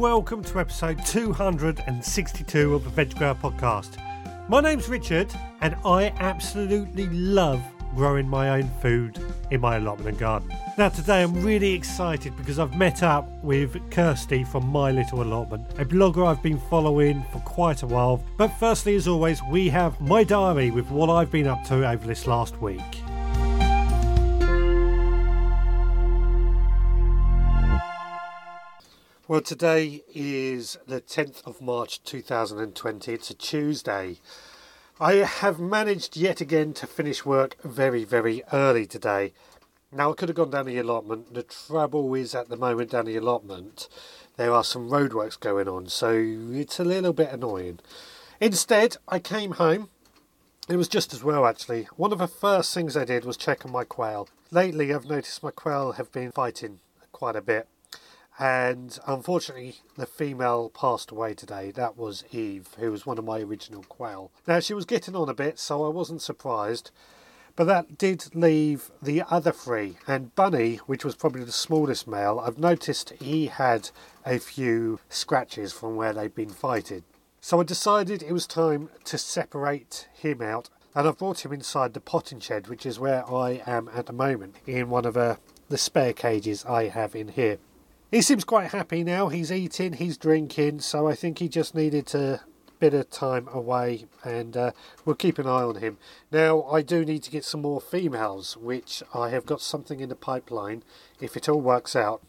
welcome to episode 262 of the Veg Grower Podcast. My name's Richard, and I absolutely love growing my own food in my allotment and garden. Now, today I'm really excited because I've met up with Kirsty from My Little Allotment, a blogger I've been following for quite a while. But firstly, as always, we have my diary with what I've been up to over this last week. Well, today is the 10th of March 2020. It's a Tuesday. I have managed yet again to finish work very, very early today. Now, I could have gone down the allotment. The trouble is, at the moment, down the allotment, there are some roadworks going on, so it's a little bit annoying. Instead, I came home. It was just as well, actually. One of the first things I did was check on my quail. Lately, I've noticed my quail have been fighting quite a bit and unfortunately the female passed away today. That was eve who was one of my original quail. Now she was getting on a bit so i wasn't surprised. But that did leave the other three. And bunny which was probably the smallest male i've noticed he had a few scratches from where they'd been fighting. So i decided it was time to separate him out and i've brought him inside the potting shed which is where i am at the moment in one of the, the spare cages i have in here he seems quite happy now. He's eating, he's drinking, so I think he just needed a bit of time away, and uh, we'll keep an eye on him. Now, I do need to get some more females, which I have got something in the pipeline if it all works out.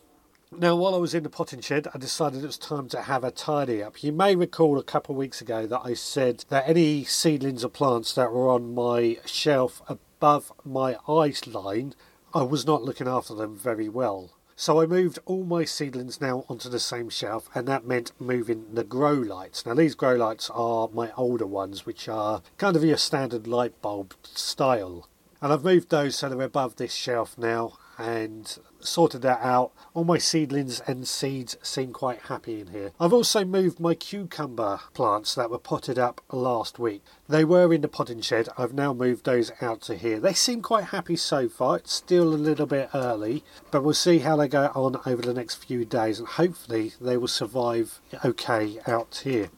Now, while I was in the potting shed, I decided it was time to have a tidy up. You may recall a couple of weeks ago that I said that any seedlings or plants that were on my shelf above my ice line, I was not looking after them very well. So I moved all my seedlings now onto the same shelf, and that meant moving the grow lights. Now these grow lights are my older ones, which are kind of your standard light bulb style. And I've moved those so they're above this shelf now, and sorted that out. All my seedlings and seeds seem quite happy in here. I've also moved my cucumber plants that were potted up last week. They were in the potting shed. I've now moved those out to here. They seem quite happy so far. It's still a little bit early, but we'll see how they go on over the next few days and hopefully they will survive okay out here.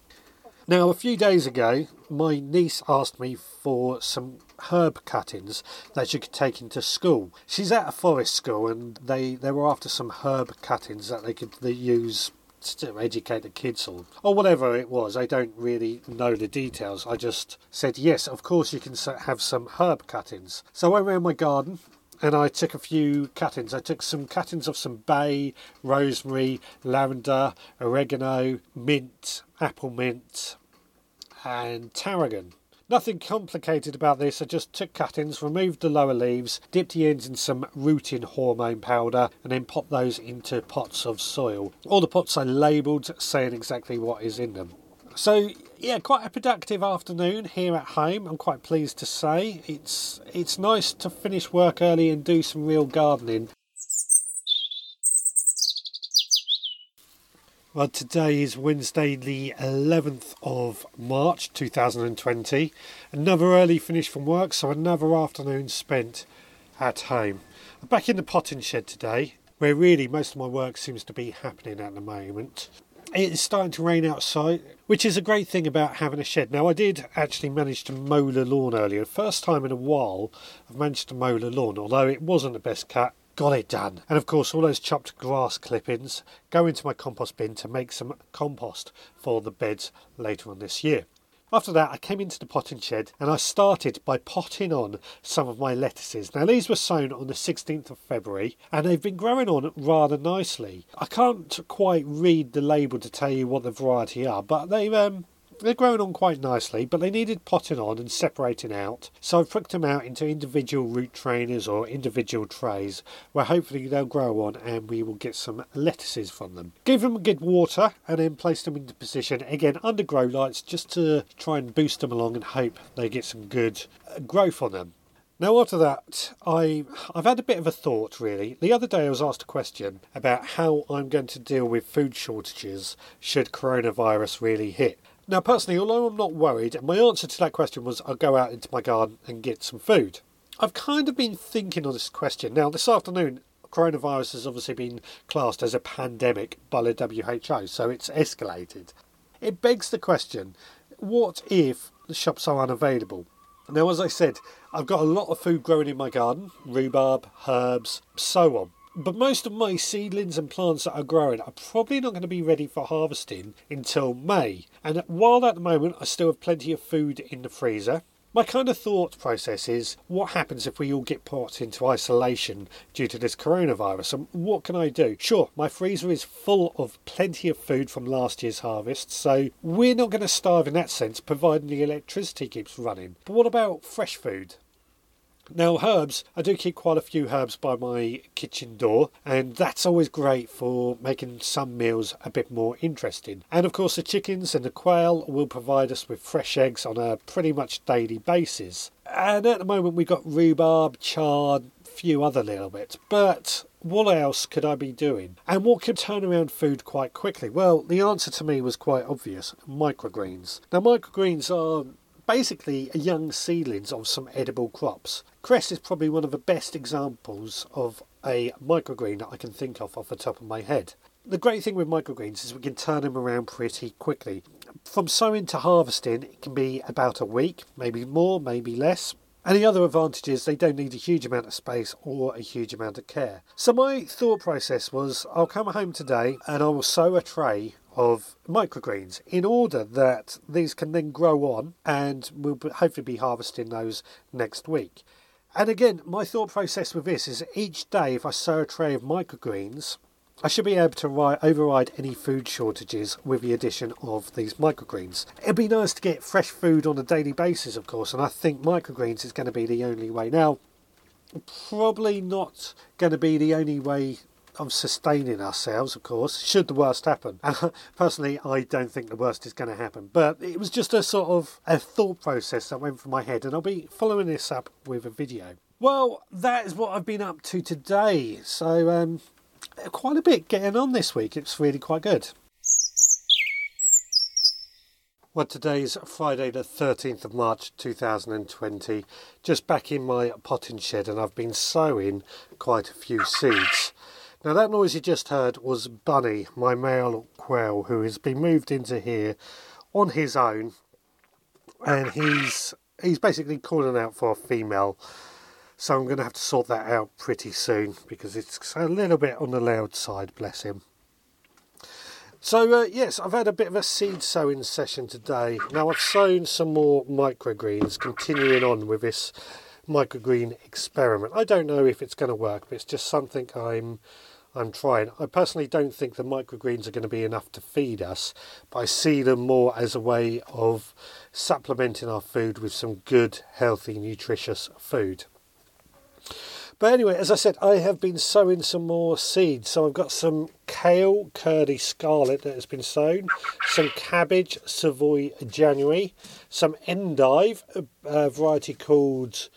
Now, a few days ago, my niece asked me for some herb cuttings that she could take into school. She's at a forest school, and they, they were after some herb cuttings that they could they use to educate the kids on, or whatever it was. I don't really know the details. I just said, yes, of course you can have some herb cuttings. So I went around my garden and I took a few cuttings. I took some cuttings of some bay, rosemary, lavender, oregano, mint, apple mint, and tarragon. Nothing complicated about this, I just took cuttings, removed the lower leaves, dipped the ends in some rooting hormone powder, and then popped those into pots of soil. All the pots are labelled, saying exactly what is in them. So yeah, quite a productive afternoon here at home. I'm quite pleased to say it's it's nice to finish work early and do some real gardening. Well, today is Wednesday, the 11th of March 2020. Another early finish from work, so another afternoon spent at home. I'm back in the potting shed today, where really most of my work seems to be happening at the moment. It's starting to rain outside, which is a great thing about having a shed. Now, I did actually manage to mow the lawn earlier. First time in a while I've managed to mow the lawn, although it wasn't the best cut got it done. And of course, all those chopped grass clippings go into my compost bin to make some compost for the beds later on this year. After that, I came into the potting shed and I started by potting on some of my lettuces. Now, these were sown on the 16th of February and they've been growing on rather nicely. I can't quite read the label to tell you what the variety are, but they've um, they're growing on quite nicely, but they needed potting on and separating out, so I've pricked them out into individual root trainers or individual trays where hopefully they'll grow on and we will get some lettuces from them. Give them good water and then place them into position again under grow lights just to try and boost them along and hope they get some good uh, growth on them. Now, after that, I, I've had a bit of a thought really. The other day I was asked a question about how I'm going to deal with food shortages should coronavirus really hit. Now, personally, although I'm not worried, my answer to that question was I'll go out into my garden and get some food. I've kind of been thinking on this question. Now, this afternoon, coronavirus has obviously been classed as a pandemic by the WHO, so it's escalated. It begs the question what if the shops are unavailable? Now, as I said, I've got a lot of food growing in my garden rhubarb, herbs, so on. But most of my seedlings and plants that are growing are probably not going to be ready for harvesting until May. And while at the moment I still have plenty of food in the freezer, my kind of thought process is what happens if we all get put into isolation due to this coronavirus and what can I do? Sure, my freezer is full of plenty of food from last year's harvest, so we're not going to starve in that sense, providing the electricity keeps running. But what about fresh food? Now, herbs, I do keep quite a few herbs by my kitchen door, and that's always great for making some meals a bit more interesting. And of course, the chickens and the quail will provide us with fresh eggs on a pretty much daily basis. And at the moment, we've got rhubarb, chard, few other little bits, but what else could I be doing? And what could turn around food quite quickly? Well, the answer to me was quite obvious microgreens. Now, microgreens are basically young seedlings of some edible crops. Cress is probably one of the best examples of a microgreen that I can think of off the top of my head. The great thing with microgreens is we can turn them around pretty quickly. From sowing to harvesting, it can be about a week, maybe more, maybe less. And the other advantage is they don't need a huge amount of space or a huge amount of care. So my thought process was I'll come home today and I will sow a tray of microgreens in order that these can then grow on and we'll hopefully be harvesting those next week. And again, my thought process with this is each day if I sow a tray of microgreens, I should be able to override any food shortages with the addition of these microgreens. It'd be nice to get fresh food on a daily basis, of course, and I think microgreens is going to be the only way. Now, probably not going to be the only way of sustaining ourselves, of course, should the worst happen. Personally, I don't think the worst is going to happen. But it was just a sort of a thought process that went through my head, and I'll be following this up with a video. Well, that is what I've been up to today. So, um, quite a bit getting on this week. It's really quite good. Well, today's Friday, the 13th of March 2020. Just back in my potting shed, and I've been sowing quite a few seeds. Now that noise you just heard was Bunny, my male quail, who has been moved into here on his own, and he's he's basically calling out for a female. So I'm going to have to sort that out pretty soon because it's a little bit on the loud side, bless him. So uh, yes, I've had a bit of a seed sowing session today. Now I've sown some more microgreens, continuing on with this microgreen experiment. I don't know if it's going to work, but it's just something I'm I'm trying. I personally don't think the microgreens are going to be enough to feed us, but I see them more as a way of supplementing our food with some good, healthy, nutritious food. But anyway, as I said, I have been sowing some more seeds. So I've got some kale curly scarlet that has been sown, some cabbage Savoy January, some endive, a, variety called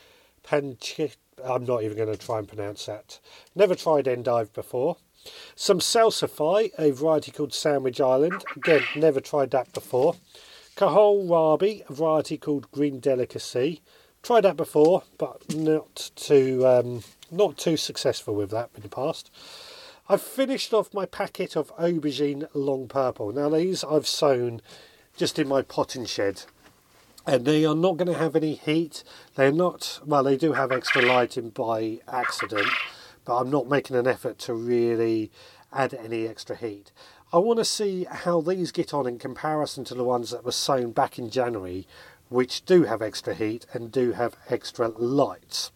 Panchit I'm not even going to try and pronounce that. Never tried endive before. Some salsify, a variety called Sandwich Island. Again, never tried that before. Kohlrabi, a variety called Green Delicacy. Tried that before, but not too um, not too successful with that in the past. I've finished off my packet of aubergine long purple. Now these I've sown just in my potting shed and they are not going to have any heat. They're not, well, they do have extra lighting by accident, but I'm not making an effort to really add any extra heat. I want to see how these get on in comparison to the ones that were sown back in January, which do have extra heat and do have extra lights.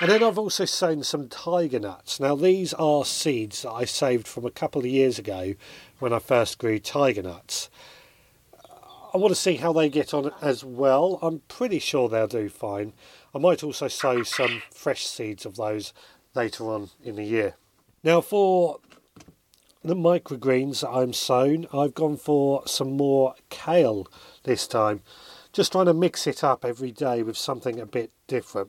And then I've also sown some tiger nuts. Now, these are seeds that I saved from a couple of years ago when I first grew tiger nuts. I want to see how they get on as well. I'm pretty sure they'll do fine. I might also sow some fresh seeds of those later on in the year. Now for the microgreens that I'm sown, I've gone for some more kale this time. Just trying to mix it up every day with something a bit different.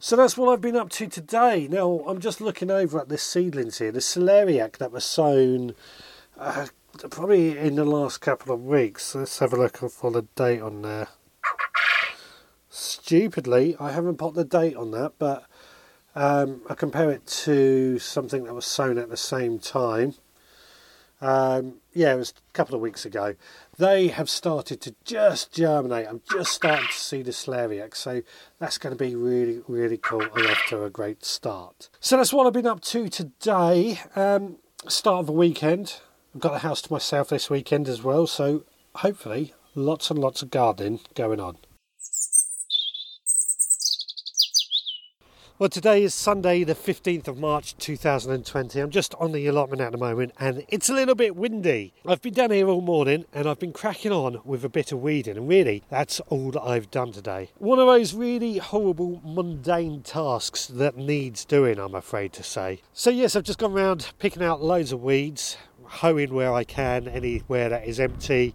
So that's what I've been up to today. Now I'm just looking over at the seedlings here. The celeriac that was sown uh, probably in the last couple of weeks. Let's have a look for the date on there. Stupidly, I haven't put the date on that, but Um, I compare it to something that was sown at the same time. Um, yeah, it was a couple of weeks ago. They have started to just germinate. I'm just starting to see the celeriac, so that's going to be really, really cool and off to a great start. So that's what I've been up to today. Um, start of the weekend. I've got the house to myself this weekend as well, so hopefully lots and lots of gardening going on. Well, today is Sunday, the 15th of March 2020. I'm just on the allotment at the moment and it's a little bit windy. I've been down here all morning and I've been cracking on with a bit of weeding, and really, that's all that I've done today. One of those really horrible, mundane tasks that needs doing, I'm afraid to say. So, yes, I've just gone around picking out loads of weeds, hoeing where I can, anywhere that is empty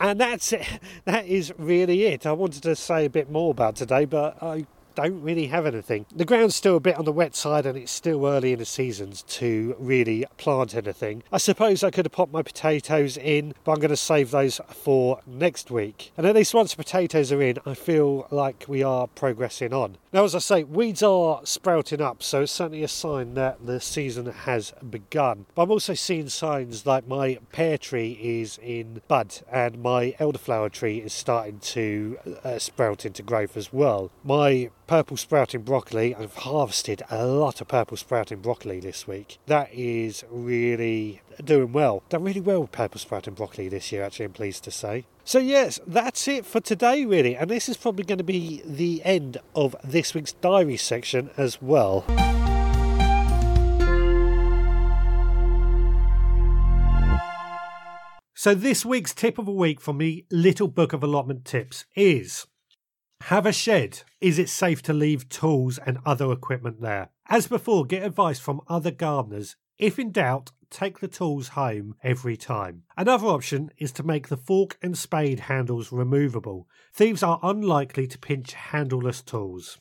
and that's it. That is really it. I wanted to say a bit more about today, but I don't really have anything. The ground's still a bit on the wet side and it's still early in the seasons to really plant anything. I suppose I could have popped my potatoes in, but I'm going to save those for next week. And at least once the potatoes are in, I feel like we are progressing on. Now, as I say, weeds are sprouting up, so it's certainly a sign that the season has begun. But I'm also seeing signs like my pear tree is in bud and my elderflower tree is starting to uh, sprout into growth as well. My purple sprouting broccoli. I've harvested a lot of purple sprouting broccoli this week. That is really doing well. Done really well with purple sprouting broccoli this year, actually, I'm pleased to say. So, yes, that's it for today, really. And this is probably going to be the end of this week's diary section as well. So, this week's tip of the week from the Little Book of Allotment Tips is have a shed. Is it safe to leave tools and other equipment there? As before, get advice from other gardeners. If in doubt, take the tools home every time. Another option is to make the fork and spade handles removable. Thieves are unlikely to pinch handleless tools.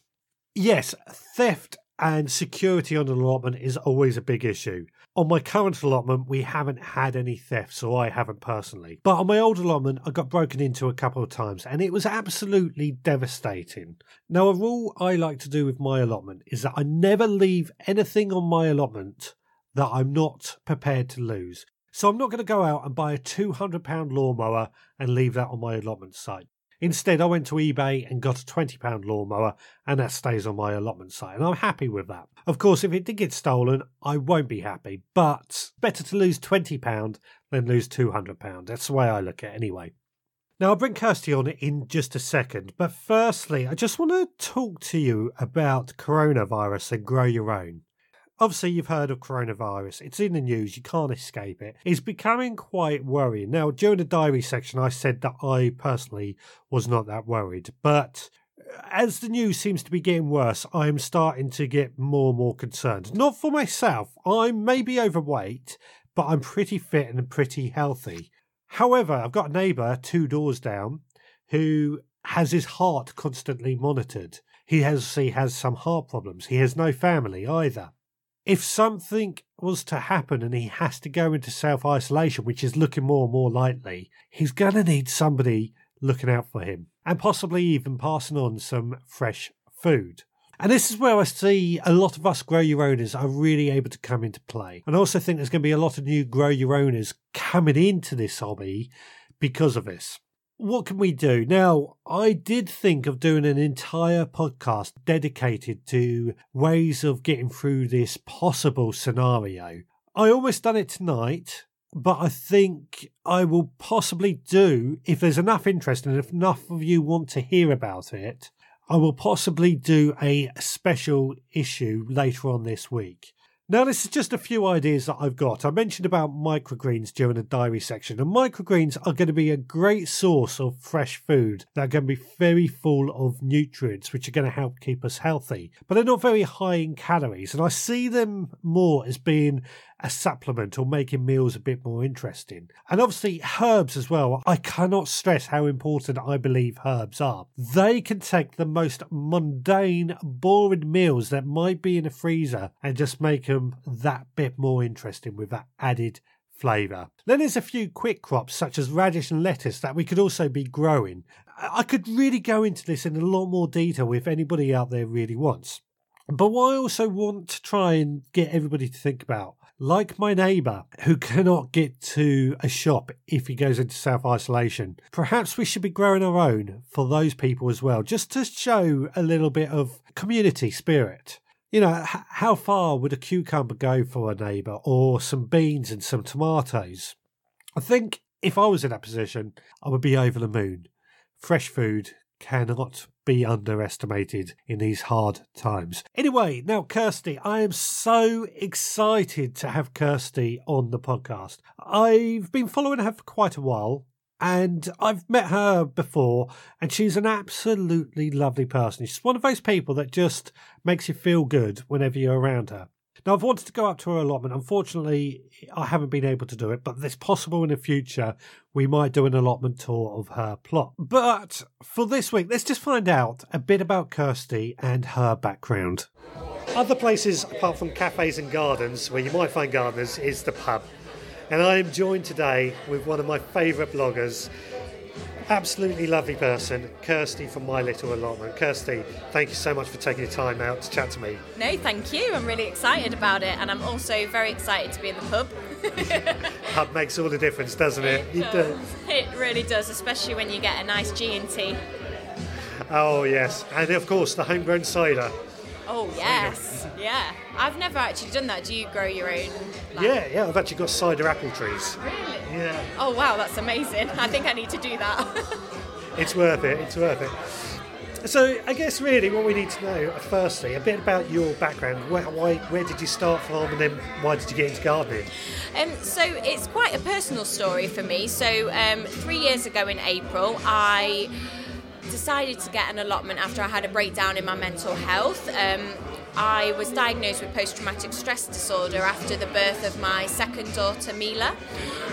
Yes, theft and security on an allotment is always a big issue. On my current allotment, we haven't had any thefts, so I haven't personally. But on my old allotment, I got broken into a couple of times, and it was absolutely devastating. Now, a rule I like to do with my allotment is that I never leave anything on my allotment that I'm not prepared to lose. So I'm not going to go out and buy a £200 lawnmower and leave that on my allotment site. Instead, I went to eBay and got a £20 lawnmower, and that stays on my allotment site, and I'm happy with that. Of course, if it did get stolen, I won't be happy, but better to lose £20 than lose £200. That's the way I look at it anyway. Now, I'll bring Kirsty on in just a second, but firstly, I just want to talk to you about coronavirus and grow your own. Obviously, you've heard of coronavirus. It's in the news. You can't escape it. It's becoming quite worrying. Now, during the diary section, I said that I personally was not that worried. But uh, as the news seems to be getting worse, I'm starting to get more and more concerned. Not for myself. I may be overweight, but I'm pretty fit and pretty healthy. However, I've got a neighbour two doors down who has his heart constantly monitored. He has he has some heart problems. He has no family either if something was to happen and he has to go into self isolation, which is looking more and more likely, he's going to need somebody looking out for him and possibly even passing on some fresh food. And this is where I see a lot of us grow your owners are really able to come into play. And I also think there's going to be a lot of new grow your owners coming into this hobby because of this what can we do? Now, I did think of doing an entire podcast dedicated to ways of getting through this possible scenario. I almost done it tonight, but I think I will possibly do, if there's enough interest and if enough of you want to hear about it, I will possibly do a special issue later on this week. Now, this is just a few ideas that I've got. I mentioned about microgreens during the diary section, and microgreens are going to be a great source of fresh food They're going to be very full of nutrients, which are going to help keep us healthy. But they're not very high in calories, and I see them more as being a supplement or making meals a bit more interesting. And obviously, herbs as well. I cannot stress how important I believe herbs are. They can take the most mundane, boring meals that might be in a freezer and just make them that bit more interesting with that added flavour. Then there's a few quick crops such as radish and lettuce that we could also be growing. I could really go into this in a lot more detail if anybody out there really wants. But what I also want to try and get everybody to think about, like my neighbour who cannot get to a shop if he goes into self isolation, perhaps we should be growing our own for those people as well, just to show a little bit of community spirit. You know, h- how far would a cucumber go for a neighbour or some beans and some tomatoes? I think if I was in that position, I would be over the moon. Fresh food cannot be underestimated in these hard times. Anyway, now Kirsty, I am so excited to have Kirsty on the podcast. I've been following her for quite a while. And I've met her before, and she's an absolutely lovely person. She's one of those people that just makes you feel good whenever you're around her. Now, I've wanted to go up to her allotment. Unfortunately, I haven't been able to do it, but it's possible in the future we might do an allotment tour of her plot. But for this week, let's just find out a bit about Kirsty and her background. Other places, apart from cafes and gardens, where you might find gardeners, is the pub. And I am joined today with one of my favourite bloggers, absolutely lovely person, Kirsty from My Little Allotment. Kirsty, thank you so much for taking the time out to chat to me. No, thank you. I'm really excited about it, and I'm also very excited to be in the pub. pub makes all the difference, doesn't it? It, does. it really does, especially when you get a nice G and T. Oh yes, and of course the homegrown cider. Oh yes, yeah. I've never actually done that. Do you grow your own? Like... Yeah, yeah. I've actually got cider apple trees. Really? Yeah. Oh wow, that's amazing. I think I need to do that. it's worth it. It's worth it. So I guess really what we need to know, uh, firstly, a bit about your background. Where, why, where did you start from, and then why did you get into gardening? Um, so it's quite a personal story for me. So um, three years ago in April, I decided to get an allotment after I had a breakdown in my mental health. Um, I was diagnosed with post traumatic stress disorder after the birth of my second daughter, Mila.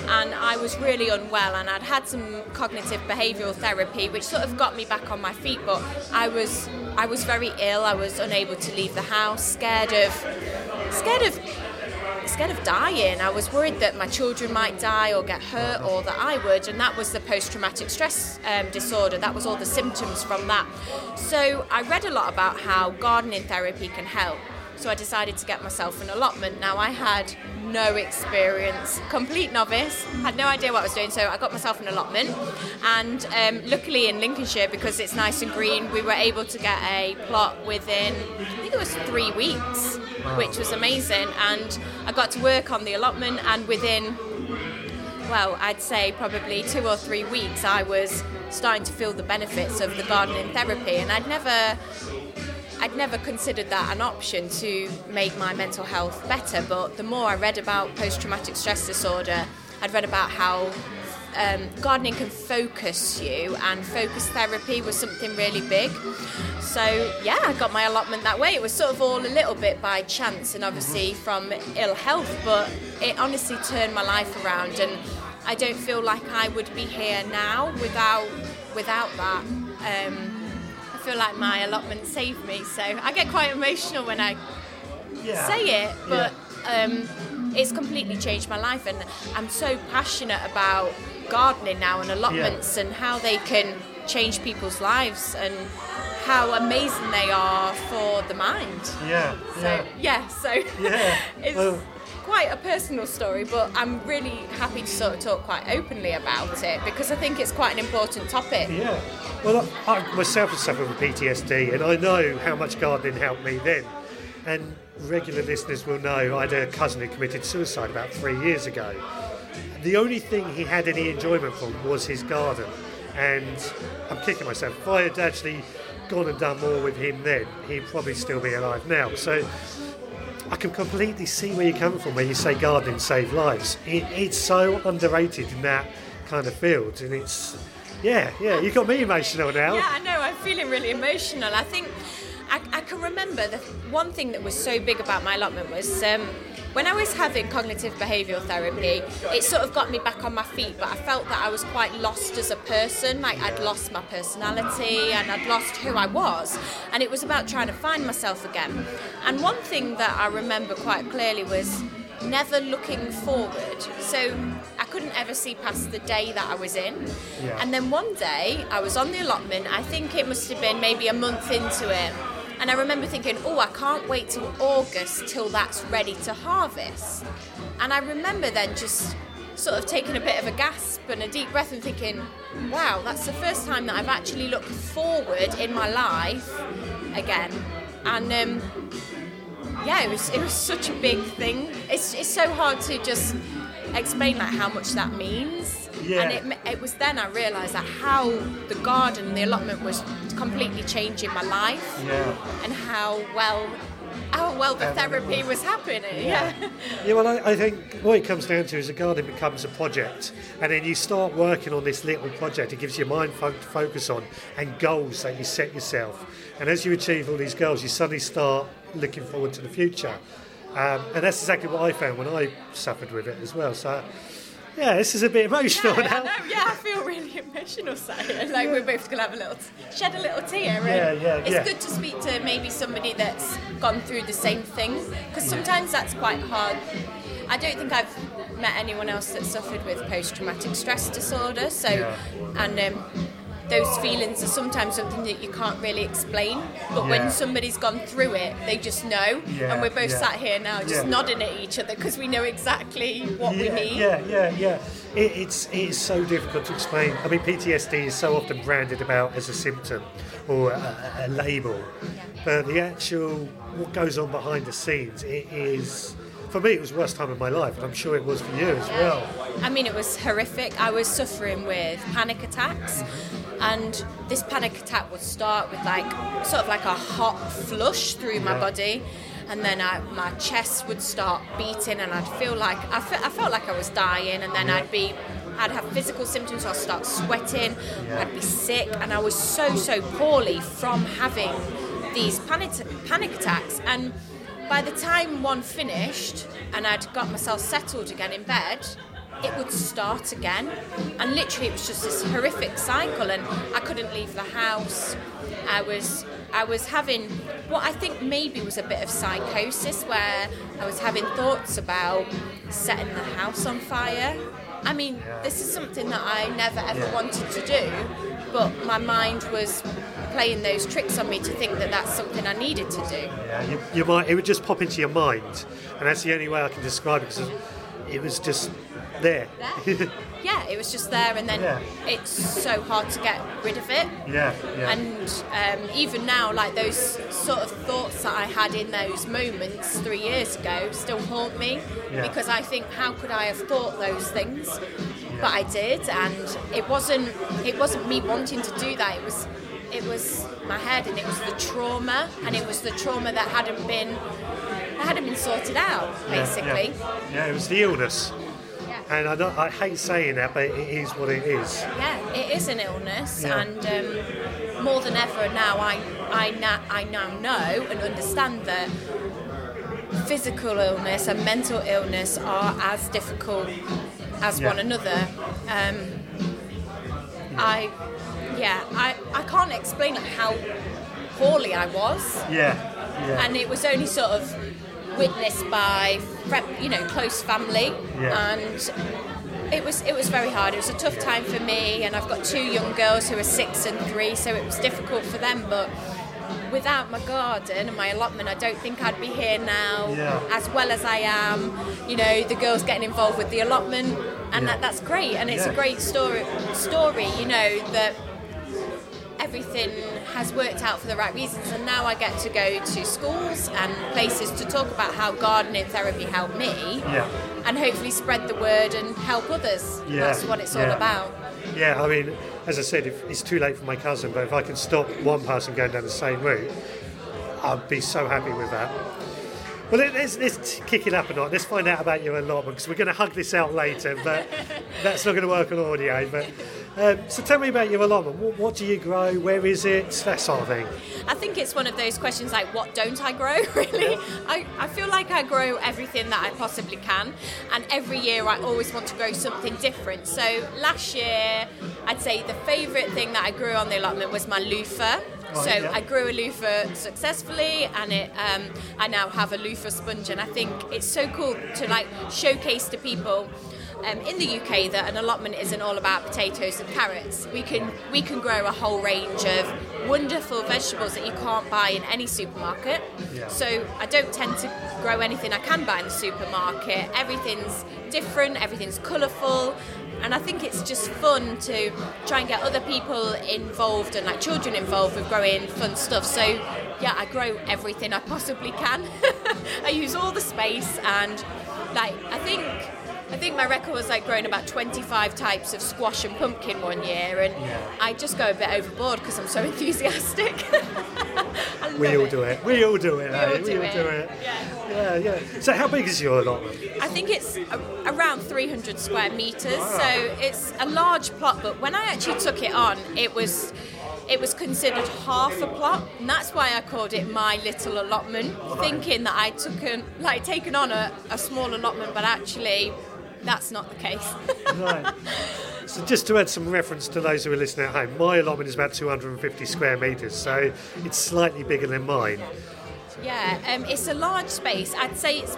And I was really unwell, and I'd had some cognitive behavioural therapy, which sort of got me back on my feet. But I was, I was very ill. I was unable to leave the house, scared of, scared of scared of dying. I was worried that my children might die or get hurt or that I would, and that was the post traumatic stress um, disorder. That was all the symptoms from that. So I read a lot about how gardening therapy can help. So I decided to get myself an allotment. Now I had no experience, complete novice, had no idea what I was doing. So I got myself an allotment, and um, luckily in Lincolnshire, because it's nice and green, we were able to get a plot within I think it was three weeks, which was amazing. And I got to work on the allotment, and within well, I'd say probably two or three weeks, I was starting to feel the benefits of the gardening therapy, and I'd never I'd never considered that an option to make my mental health better, but the more I read about post traumatic stress disorder, I'd read about how um, gardening can focus you, and focus therapy was something really big. So, yeah, I got my allotment that way. It was sort of all a little bit by chance and obviously from ill health, but it honestly turned my life around, and I don't feel like I would be here now without without that. Um, feel like my allotment saved me. So I get quite emotional when I yeah. say it, but yeah. um, it's completely changed my life, and I'm so passionate about gardening now and allotments yeah. and how they can change people's lives and how amazing they are for the mind. Yeah. So yeah, so yeah. it's well, quite a personal story, but I'm really happy to sort of talk quite openly about it because I think it's quite an important topic. Yeah. Well, I myself have suffered with PTSD, and I know how much gardening helped me then. And regular listeners will know I had a cousin who committed suicide about three years ago. The only thing he had any enjoyment from was his garden. And I'm kicking myself. If I had actually gone and done more with him then, he'd probably still be alive now. So I can completely see where you're coming from when you say gardening save lives. It, it's so underrated in that kind of field, and it's yeah, yeah. You got me emotional now. Yeah, I know. I'm feeling really emotional. I think I, I can remember the one thing that was so big about my allotment was. Um, when I was having cognitive behavioural therapy, it sort of got me back on my feet, but I felt that I was quite lost as a person. Like I'd lost my personality and I'd lost who I was. And it was about trying to find myself again. And one thing that I remember quite clearly was never looking forward. So I couldn't ever see past the day that I was in. Yeah. And then one day I was on the allotment, I think it must have been maybe a month into it And I remember thinking, oh, I can't wait till August till that's ready to harvest. And I remember then just sort of taking a bit of a gasp and a deep breath and thinking, wow, that's the first time that I've actually looked forward in my life again. And um, yeah, it was it was such a big thing. It's it's so hard to just explain like how much that means. Yeah. And it, it was then I realised that how the garden, the allotment was completely changing my life. Yeah. And how well how well the therapy was happening. Yeah. Yeah, well, I, I think what it comes down to is a garden becomes a project, and then you start working on this little project. It gives you a mind fo- to focus on and goals that you set yourself. And as you achieve all these goals, you suddenly start looking forward to the future. Um, and that's exactly what I found when I suffered with it as well. So, yeah, this is a bit emotional Yeah, I now. know, yeah, I feel really emotional saying. Like we're both gonna have a little shed a little tear. and Yeah, yeah, It's yeah. good to speak to maybe somebody that's gone through the same thing because sometimes that's quite hard. I don't think I've met anyone else that suffered with post-traumatic stress disorder. So, Yeah. and um, those feelings are sometimes something that you can't really explain. But Yeah. when somebody's gone through it, they just know. Yeah, and we're both yeah. sat here now, just nodding at each other because we know exactly what we yeah, need. Yeah, yeah, yeah. It, it's it's so difficult to explain. I mean, PTSD is so often branded about as a symptom or a, a label, but the actual what goes on behind the scenes, it is. For me, it was the worst time of my life, and I'm sure it was for you as well. I mean, it was horrific. I was suffering with panic attacks, and this panic attack would start with like sort of like a hot flush through my Yeah. body, and then I, my chest would start beating, and I'd feel like I, fe- I felt like I was dying, and then I'd be I'd have physical symptoms. I'd start sweating. Yeah. I'd be sick, and I was so so poorly from having these panic panic attacks and by the time one finished and I'd got myself settled again in bed, it would start again. And literally, it was just this horrific cycle, and I couldn't leave the house. I was. I was having what I think maybe was a bit of psychosis where I was having thoughts about setting the house on fire. I mean, this is something that I never ever wanted to do, but my mind was playing those tricks on me to think that that's something I needed to do. Yeah, you, you might. It would just pop into your mind, and that's the only way I can describe it because it was just there. there. yeah, it was just there, and then Yeah. it's so hard to get rid of it. yeah, yeah. And um, even now, like those sort of thoughts that I had in those moments three years ago still haunt me Yeah. because I think, how could I have thought those things? But I did, and it wasn't. It wasn't me wanting to do that. It was. It was my head, and it was the trauma, and it was the trauma that hadn't been. That hadn't been sorted out, Yeah, basically. Yeah, yeah, it was the illness. Yeah. And I, don't, I hate saying that, but it is what it is. Yeah, it is an illness, Yeah. and um, more than ever now, I I, na- I now know and understand that physical illness and mental illness are as difficult as Yeah. one another. Um, I, yeah, I, I can't explain like, how poorly I was Yeah, yeah. and it was only sort of witnessed by you know close family Yeah. and it was it was very hard it was a tough time for me and I've got two young girls who are six and three so it was difficult for them but without my garden and my allotment I don't think I'd be here now Yeah. as well as I am you know the girls getting involved with the allotment and Yeah. that, that's great and it's Yeah. a great story story you know that everything has worked out for the right reasons and now I get to go to schools and places to talk about how gardening therapy helped me Yeah. and hopefully spread the word and help others. Yeah, That's what it's all about. Yeah, I mean, as I said, if it's too late for my cousin, but if I can stop one person going down the same route, I'd be so happy with that. Well, let- let's, let's kick it up a notch. Let's find out about your allotment because we're going to hug this out later, but that's not going to work on audio. But um, so tell me about your allotment. What, what do you grow? Where is it? That sort of thing. I think it's one of those questions like, what don't I grow, really? I, I feel like I grow everything that I possibly can, and every year I always want to grow something different. So last year, I'd say the favourite thing that I grew on the allotment was my loofah. So yeah. I grew a loofah successfully, and it um, I now have a loofah sponge, and I think it's so cool to like showcase to people um, in the UK that an allotment isn't all about potatoes and carrots. We can we can grow a whole range of wonderful vegetables that you can't buy in any supermarket. Yeah. So I don't tend to grow anything I can buy in the supermarket. Everything's different, everything's colourful, and I think it's just fun to try and get other people involved and like children involved with growing fun stuff. So yeah, I grow everything I possibly can. I use all the space and like I think I think my record was like growing about 25 types of squash and pumpkin one year, and I just go a bit overboard because I'm so enthusiastic. We all it. do it. We all do it. We eh? all we do all it. do it. Yeah. Yeah, yeah. So how big is your allotment? I think it's a, around 300 square meters, so it's a large plot. But when I actually took it on, it was it was considered half a plot, and that's why I called it my little allotment, thinking that I took an, like taken on a, a small allotment, but actually that's not the case. Right. So just to add some reference to those who are listening at home, my allotment is about 250 square metres, so it's slightly bigger than mine. Yeah, um, it's a large space. I'd say it's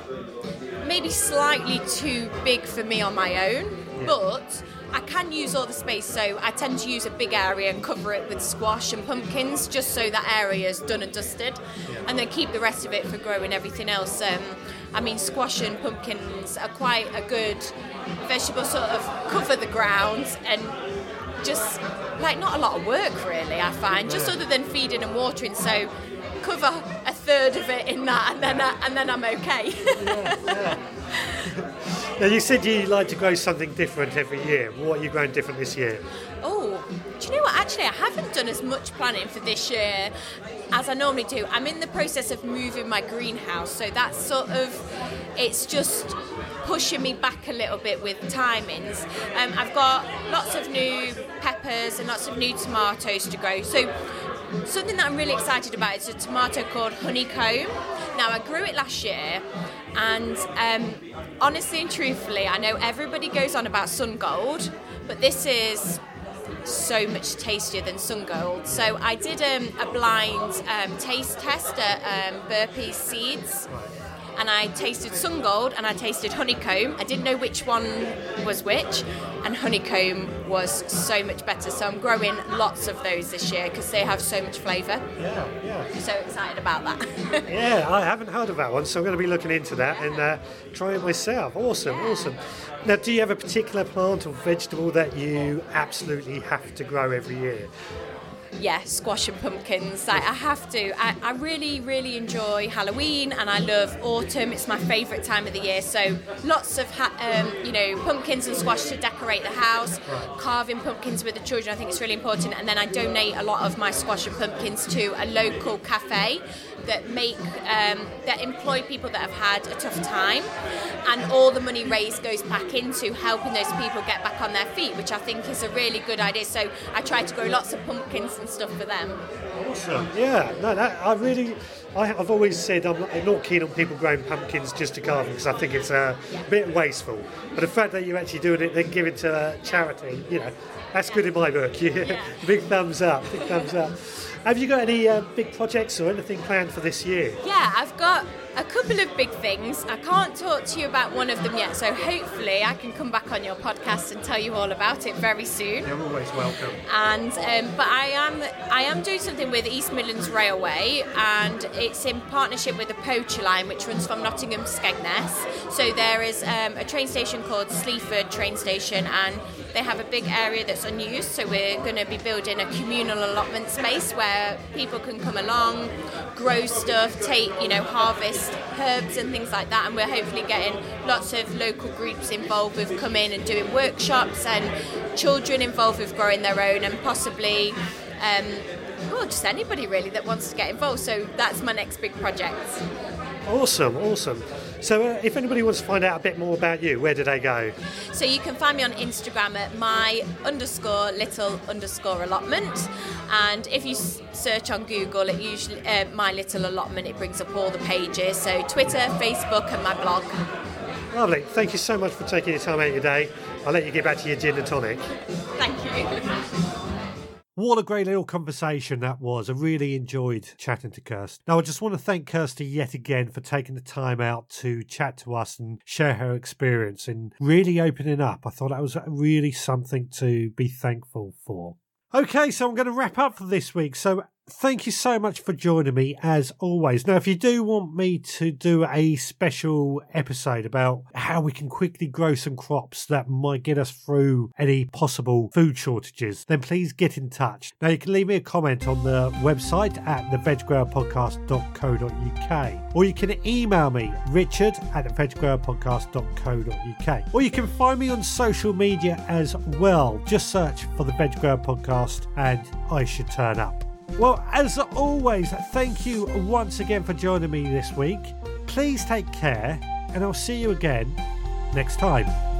maybe slightly too big for me on my own, but I can use all the space. So I tend to use a big area and cover it with squash and pumpkins, just so that area is done and dusted, and then keep the rest of it for growing everything else. Um, I mean, squash and pumpkins are quite a good vegetable, sort of cover the ground and just like not a lot of work really I find just other than feeding and watering so cover a third of it in that and then I, and then I'm okay Now you said you like to grow something different every year. What are you growing different this year? oh do you know what actually I haven't done as much planning for this year as I normally do I'm in the process of moving my greenhouse so that's sort of it's just pushing me back a little bit with timings um, I've got lots of new peppers and lots of new tomatoes to grow so Something that I'm really excited about is a tomato called Honeycomb. Now, I grew it last year, and um, honestly and truthfully, I know everybody goes on about Sun Gold, but this is so much tastier than Sun Gold. So I did um, a blind um, taste test at um, Seeds. And I tasted Sun Gold and I tasted Honeycomb. I didn't know which one was which, and Honeycomb was so much better. So I'm growing lots of those this year because they have so much flavour. Yeah, yeah. I'm so excited about that. Yeah, I haven't heard of that one, so I'm going to be looking into that and uh, try it myself. Awesome, awesome. Now, do you have a particular plant or vegetable that you absolutely have to grow every year? Yeah, squash and pumpkins. Like, I have to. I, I really, really enjoy Halloween and I love autumn. It's my favourite time of the year. So lots of, ha- um, you know, pumpkins and squash to decorate the house. Carving pumpkins with the children, I think it's really important. And then I donate a lot of my squash and pumpkins to a local cafe that make um, that employ people that have had a tough time, and all the money raised goes back into helping those people get back on their feet, which I think is a really good idea. So I try to grow lots of pumpkins and stuff for them. Awesome. Yeah, no, that, I really, I, I've always said I'm not, keen on people growing pumpkins just to carve them because I think it's a bit wasteful. But the fact that you're actually doing it, then giving it to charity, you know, that's good in my book. Yeah. big thumbs up, big thumbs up. Have you got any uh, big projects or anything planned for this year? Yeah, I've got a couple of big things. I can't talk to you about one of them yet, so hopefully I can come back on your podcast and tell you all about it very soon. You're always welcome. and um, but I am I am doing something with East Midlands Railway, and it's in partnership with the Poacher Line, which runs from Nottingham to Skegness. So there is um, a train station called Sleaford train station, and they have a big area that's unused. So we're going to be building a communal allotment space where people can come along, grow stuff, take you know harvest herbs and things like that, and we're hopefully getting lots of local groups involved with coming and doing workshops and children involved with growing their own and possibly um, well just anybody really that wants to get involved. So that's my next big project. Awesome, awesome. So, uh, if anybody wants to find out a bit more about you, where do they go? so you can find me on instagram at my underscore little underscore allotment and if you s- search on google it usually uh, my little allotment it brings up all the pages so twitter facebook and my blog Lovely. Thank you so much for taking your time out of your day. I'll let you get back to your gin and tonic. thank you What a great little conversation that was. I really enjoyed chatting to Kirsty. Now, I just want to thank Kirsty yet again for taking the time out to chat to us and share her experience and really opening up. I thought that was really something to be thankful for. Okay, so I'm going to wrap up for this week. So Thank you so much for joining me as always. Now, if you do want me to do a special episode about how we can quickly grow some crops that might get us through any possible food shortages, then please get in touch. Now, you can leave me a comment on the website at theveggrowerpodcast.co.uk or you can email me, richard at theveggrowerpodcast.co.uk or you can find me on social media as well. Just search for the Veg Grower Podcast and I should turn up. Well, as always, thank you once again for joining me this week. Please take care, and I'll see you again next time.